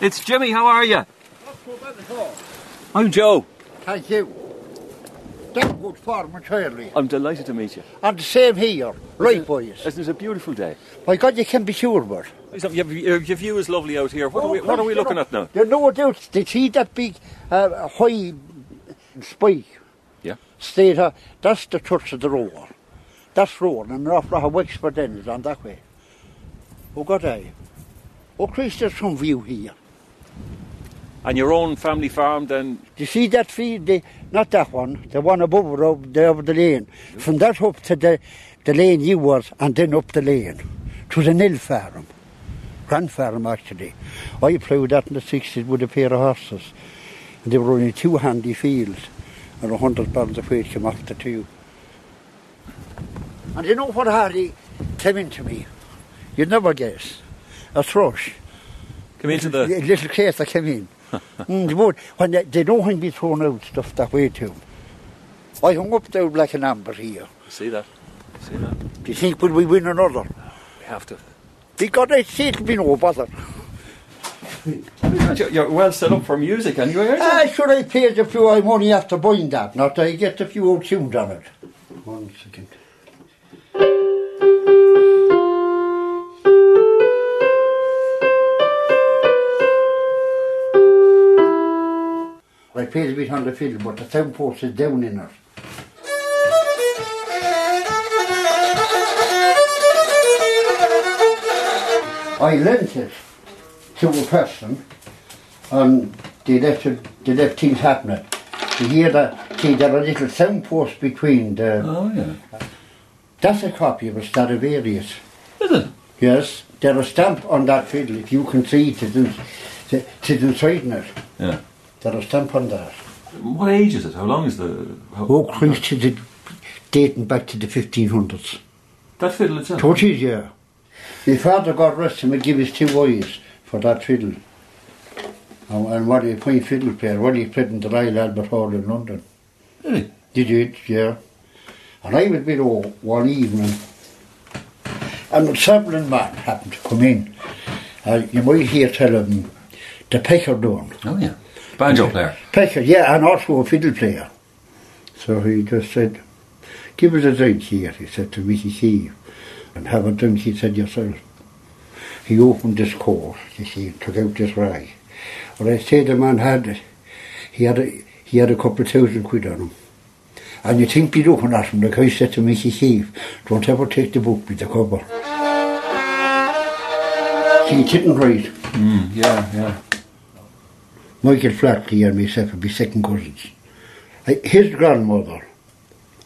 It's Jimmy, how are you? I'm Joe. Thank you. That's good form entirely. I'm delighted to meet you. And the same here, likewise. Isn't it a beautiful day? My God, you can be sure it. Your, your view is lovely out here. What are we, what are we looking at now? There's no doubt. They see that big uh, high spike. Yeah. Stayed, uh, that's the church of the road. That's road, and off of Wexford then is on that way. Oh God, I. Oh Christ, there's some view here. And your own family farm then? Do you see that field? The, not that one, the one above up there over the lane. From that up to the, the lane you was, and then up the lane. It was nil farm. Grand farm, actually. I ploughed that in the 60s with a pair of horses. And they were only two handy fields. And a hundred pounds of weight came off the two. And you know what Hardy came into me? You'd never guess. A thrush. Come into A the. little case that came in. mm, they would. When they, they don't want to be thrown out stuff that way too. I hung up there like an amber here. See that? See that? Do you think will we win another? We have to. Because I see it'll be no bother. You're, well set up for music anyway, aren't you? Ah, should I pay the few I'm only after buying that, not I get a few old tunes on it. One second. I played a bit on the fiddle, but the sound force is down in it. I lent it to a person and they left, it, they left things happening. You hear that, see there are little sound posts between the, Oh, yeah. that's a copy of a Stradivarius. Is it? Yes, there a stamp on that fiddle, if you can see to do, to, to do in it. Yeah. There a stamp on that. What age is it? How long is the. How, Oh, Christ, is it dating back to the 1500s. That fiddle itself? So it is, yeah. My father, God rest him, would give his two eyes for that fiddle. And, and what he fine fiddle player, what he played in the Royal Albert Hall in London. Really? Did it, yeah. And I was below one evening, and a travelling man happened to come in. Uh, you might hear tell him the Pecker Dunne. Oh, yeah. Banjo player. Pecker, yeah, and also a fiddle player. So he just said, give us a drink here, he said to Mickey Keeve. And have a drink, he said, yourself. He opened this coat, you see, took out this rag. But I say the man had, he had a, he had a couple of thousand quid on him. And you think be looking at him, like I said to Mickey Keeve, don't ever take the book with the cover. He didn't read. Mm, yeah, yeah. Michael Flatley and myself would be second cousins. His grandmother,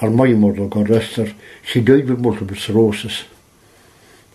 or my mother, God rest her, she died with multiple sclerosis.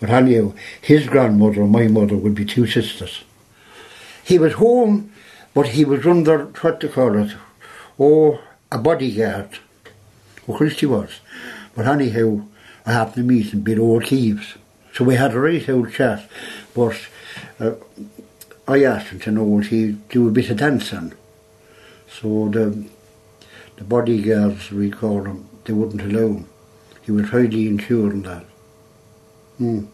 But anyhow, his grandmother and my mother would be two sisters. He was home, but he was under, what to call it, oh, a bodyguard. Oh, Christy was. But anyhow, I happened to meet him below Keeves. So we had a right old chat, but uh, I asked him to know would he do a bit of dancing. So the the bodyguards, we call them, they wouldn't allow him. He was highly insure in that. Hmm.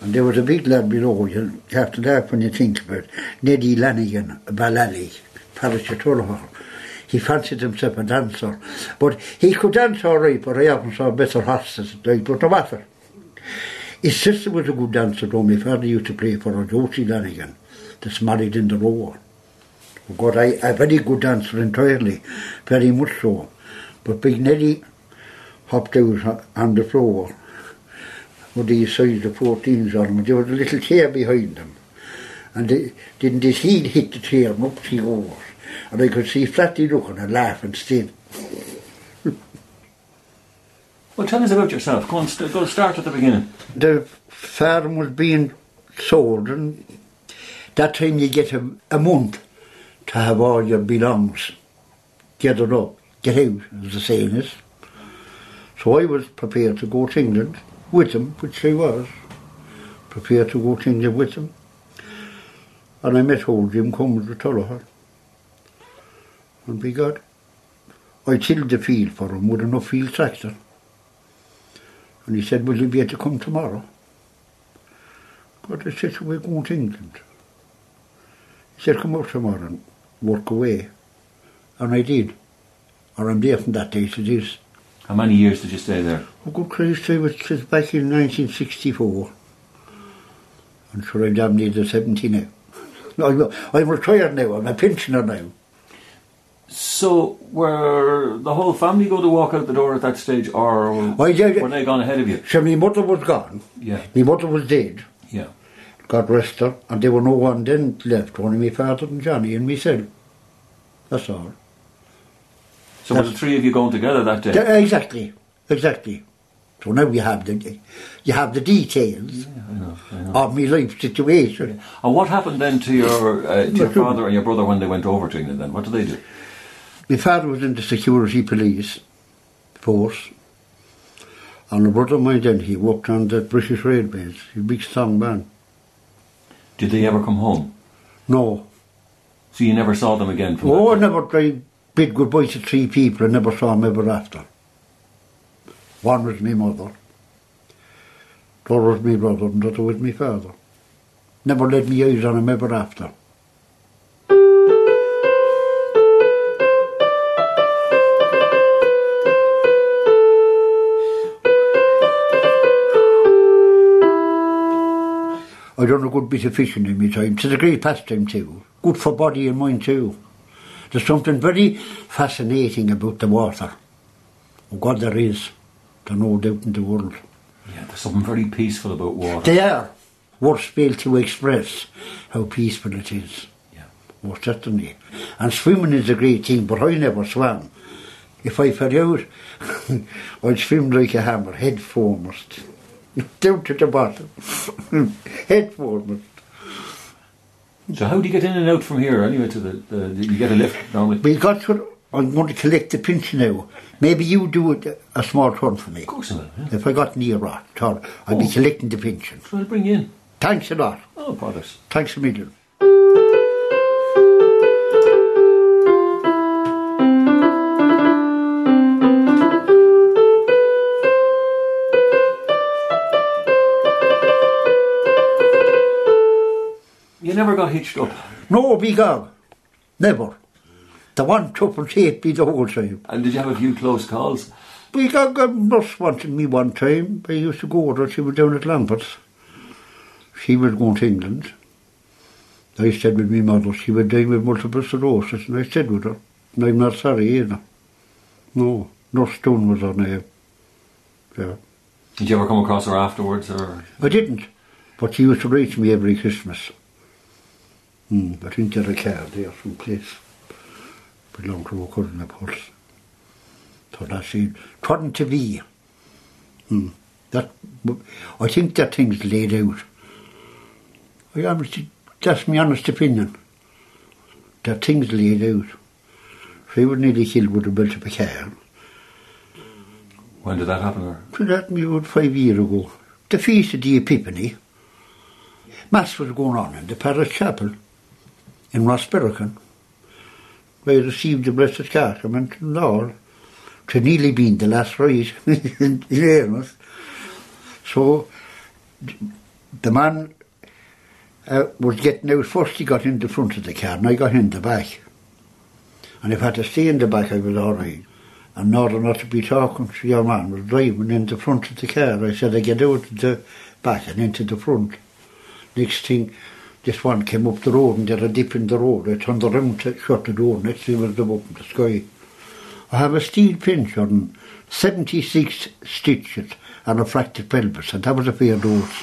And there was a big lad below, you have to laugh when you think about it. Neddy Lanigan, Balally, Parish Tullogher. He fancied himself a dancer. But he could dance all right, but I often saw better horses, like, but no matter. His sister was a good dancer, though. My father used to play for her, Josie Lanigan, that's married in the row. Oh God, a very good dancer entirely, very much so. But Big Neddy hopped out on the floor with these size of 14s on him, there was a little chair behind him. And didn't his head hit the chair, and up she goes. And I could see Flatty looking and laughing still. Well, tell us about yourself. Go on, st- go start at the beginning. the farm was being sold and that time you get a, a month to have all your belongs gathered up, get out, as the saying is. So I was prepared to go to England with them, which I was, prepared to go to England with them. And I met old Jim Cummins with Tullogher. And we got, I tilled the field for him with enough field tractor. And he said, will you be able to come tomorrow? But I said, we're going to England. He said, come out tomorrow and work away. And I did. Or I'm there from that day to this. How many years did you stay there? Oh, good Christ, I was back in 1964. I'm sure I'm damn near the 70 now. I'm, I'm retired now, I'm a pensioner now. So, were the whole family going to walk out the door at that stage, or Why, yeah, yeah. were they gone ahead of you? So my mother was gone, Yeah, my mother was dead, yeah. God rest her, and there were no one then left, only my father and Johnny and myself. That's all. So were the three of you going together that day? Yeah, exactly, exactly. So now you have the you have the details I know, I know. of my life situation. And what happened then to your uh, to your father and your brother when they went over to England? Then what did they do? My father was in the security police force, and a brother of mine then he worked on the British Railways. He's a big strong man. Did they ever come home? No, So you never saw them again? From oh, I never I bid goodbye to three people. I never saw them ever after. One was my mother, the other was my brother, and the other was my father. Never laid me eyes on him ever after. I done a good bit of fishing in my time. It's a great pastime too. Good for body and mind too. There's something very fascinating about the water. Oh God, there is. There's no doubt in the world. Yeah, there's something very peaceful about water. There. are. Words fail to express how peaceful it is. Yeah. Most certainly. And swimming is a great thing, but I never swam. If I fell out, I'd swim like a hammer, head foremost. Down to the bottom. head foremost. So how do you get in and out from here anyway? To the, the you get a lift normally. We got to, I'm going to collect the pension now. Maybe you do it, a small turn for me. Of course I will. Yeah. If I got near right, turn, I'd be Oh. collecting the pension. So I'll bring you in. Thanks a lot. Oh, brothers. Thanks a million. Got hitched up. No big dog. Never. The one tuppence eight be the whole time. And did you have a few close calls? Big dog got nurse wanted me one time. I used to go with her. She was down at Lambert's. She was going to England. I said with my mother she was dying with multiple sclerosis and I said with her, and I'm not sorry either. No, Nurse Stone was her name. Yeah. Did you ever come across her afterwards, or I didn't, but she used to write to me every Christmas. Mm. But in the car there someplace. Belong to a corner pulse. So that's hmm, it. Trying to be. Mm. That, I think that thing's laid out. I am, that's my honest opinion. That thing's laid out. Fe wyd ni di chi'n bod yn built a cairn. When did that happen? Or? That me about five years ago. The feast of the Epiphany. Mass was going on in the parish chapel. In Rosbercon. I received the Blessed Sacrament and all. To nearly been the last rite in Amos. So the man uh, was getting out first. He got in the front of the car, and I got in the back. And if I had to stay in the back, I was all right. And order not to be talking to your man was driving in the front of the car. I said I get out the back and into the front. Next thing, this one came up the road and there a dip in the road. I turned around shut the door. Next thing was up in the sky. I have a steel pinch on 76 stitches and a fractured pelvis, and that was a fair dose.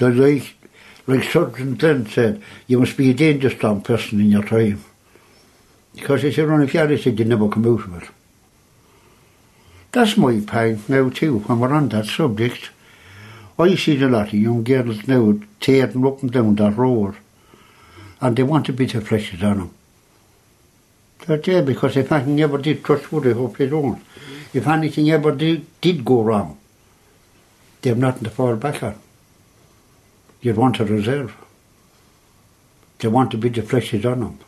Like, like Surgeon Glenn said, you must be a dangerous strong person in your time. Because he said, only if you had it, you never come out of it. That's my point now too, when we're on that subject. I see a lot of young girls now tearing up and down that road, and they want a bit of flesh on them. They're there because if anything ever did touch wood, I hope they don't. If anything ever did, did go wrong, they've nothing to fall back on. You'd want a reserve. They want a bit of flesh on them.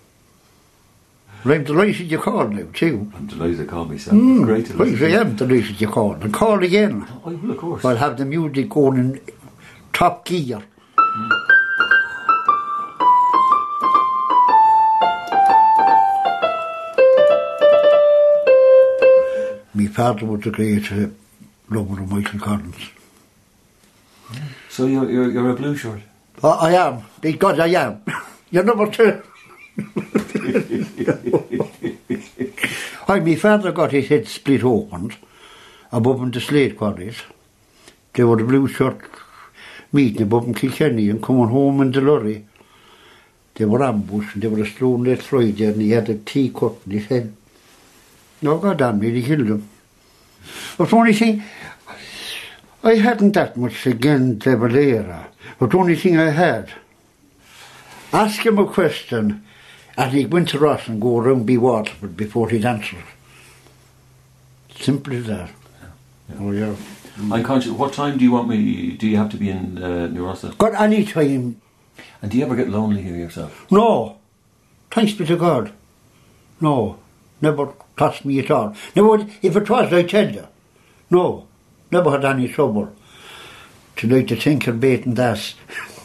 I'm delighted hmm, you called now, too. I'm delighted you called me, Sam. Mm. Great delight. I am delighted you called. And call again. Oh, I will, of course. I'll have the music going in top gear. Mm. My father was the great uh, lover of Michael Collins. So you're, you're, you're a blue shirt? I, I am. Because I am. you're number two. Why, my father got his head split open above in the slate quarries. They were the blue shirt meeting above in Kilkenny and coming home in the lorry. They were ambushed and they were thrown there Friday and he had a tea cut in his head. No, God damn me, they killed him. But only thing, I hadn't that much against De Valera, but only thing I had, ask him a question and he'd went to Ross and go around be Waterford before he'd answer. Simple as that. Oh, yeah. I'm conscious. What time do you want me? Do you have to be in uh, New Ross? Got any time? And do you ever get lonely here yourself? No. Thanks be to God. No. Never cost me at all. Never, if it was, I tell you. No. Never had any trouble. Tonight the tinker bait and that.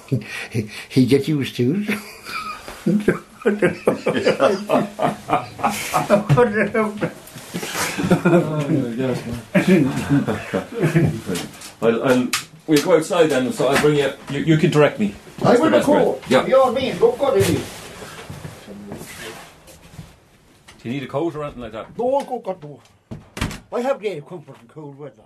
he, he get used to it. I'll, I'll, we'll go outside then, so I'll bring you. You, you can direct me. I That's the will best way. go. Yeah. You're mean. Look what it is. Do you need a coat or anything like that? No, go, go, go. I have great comfort in cold weather.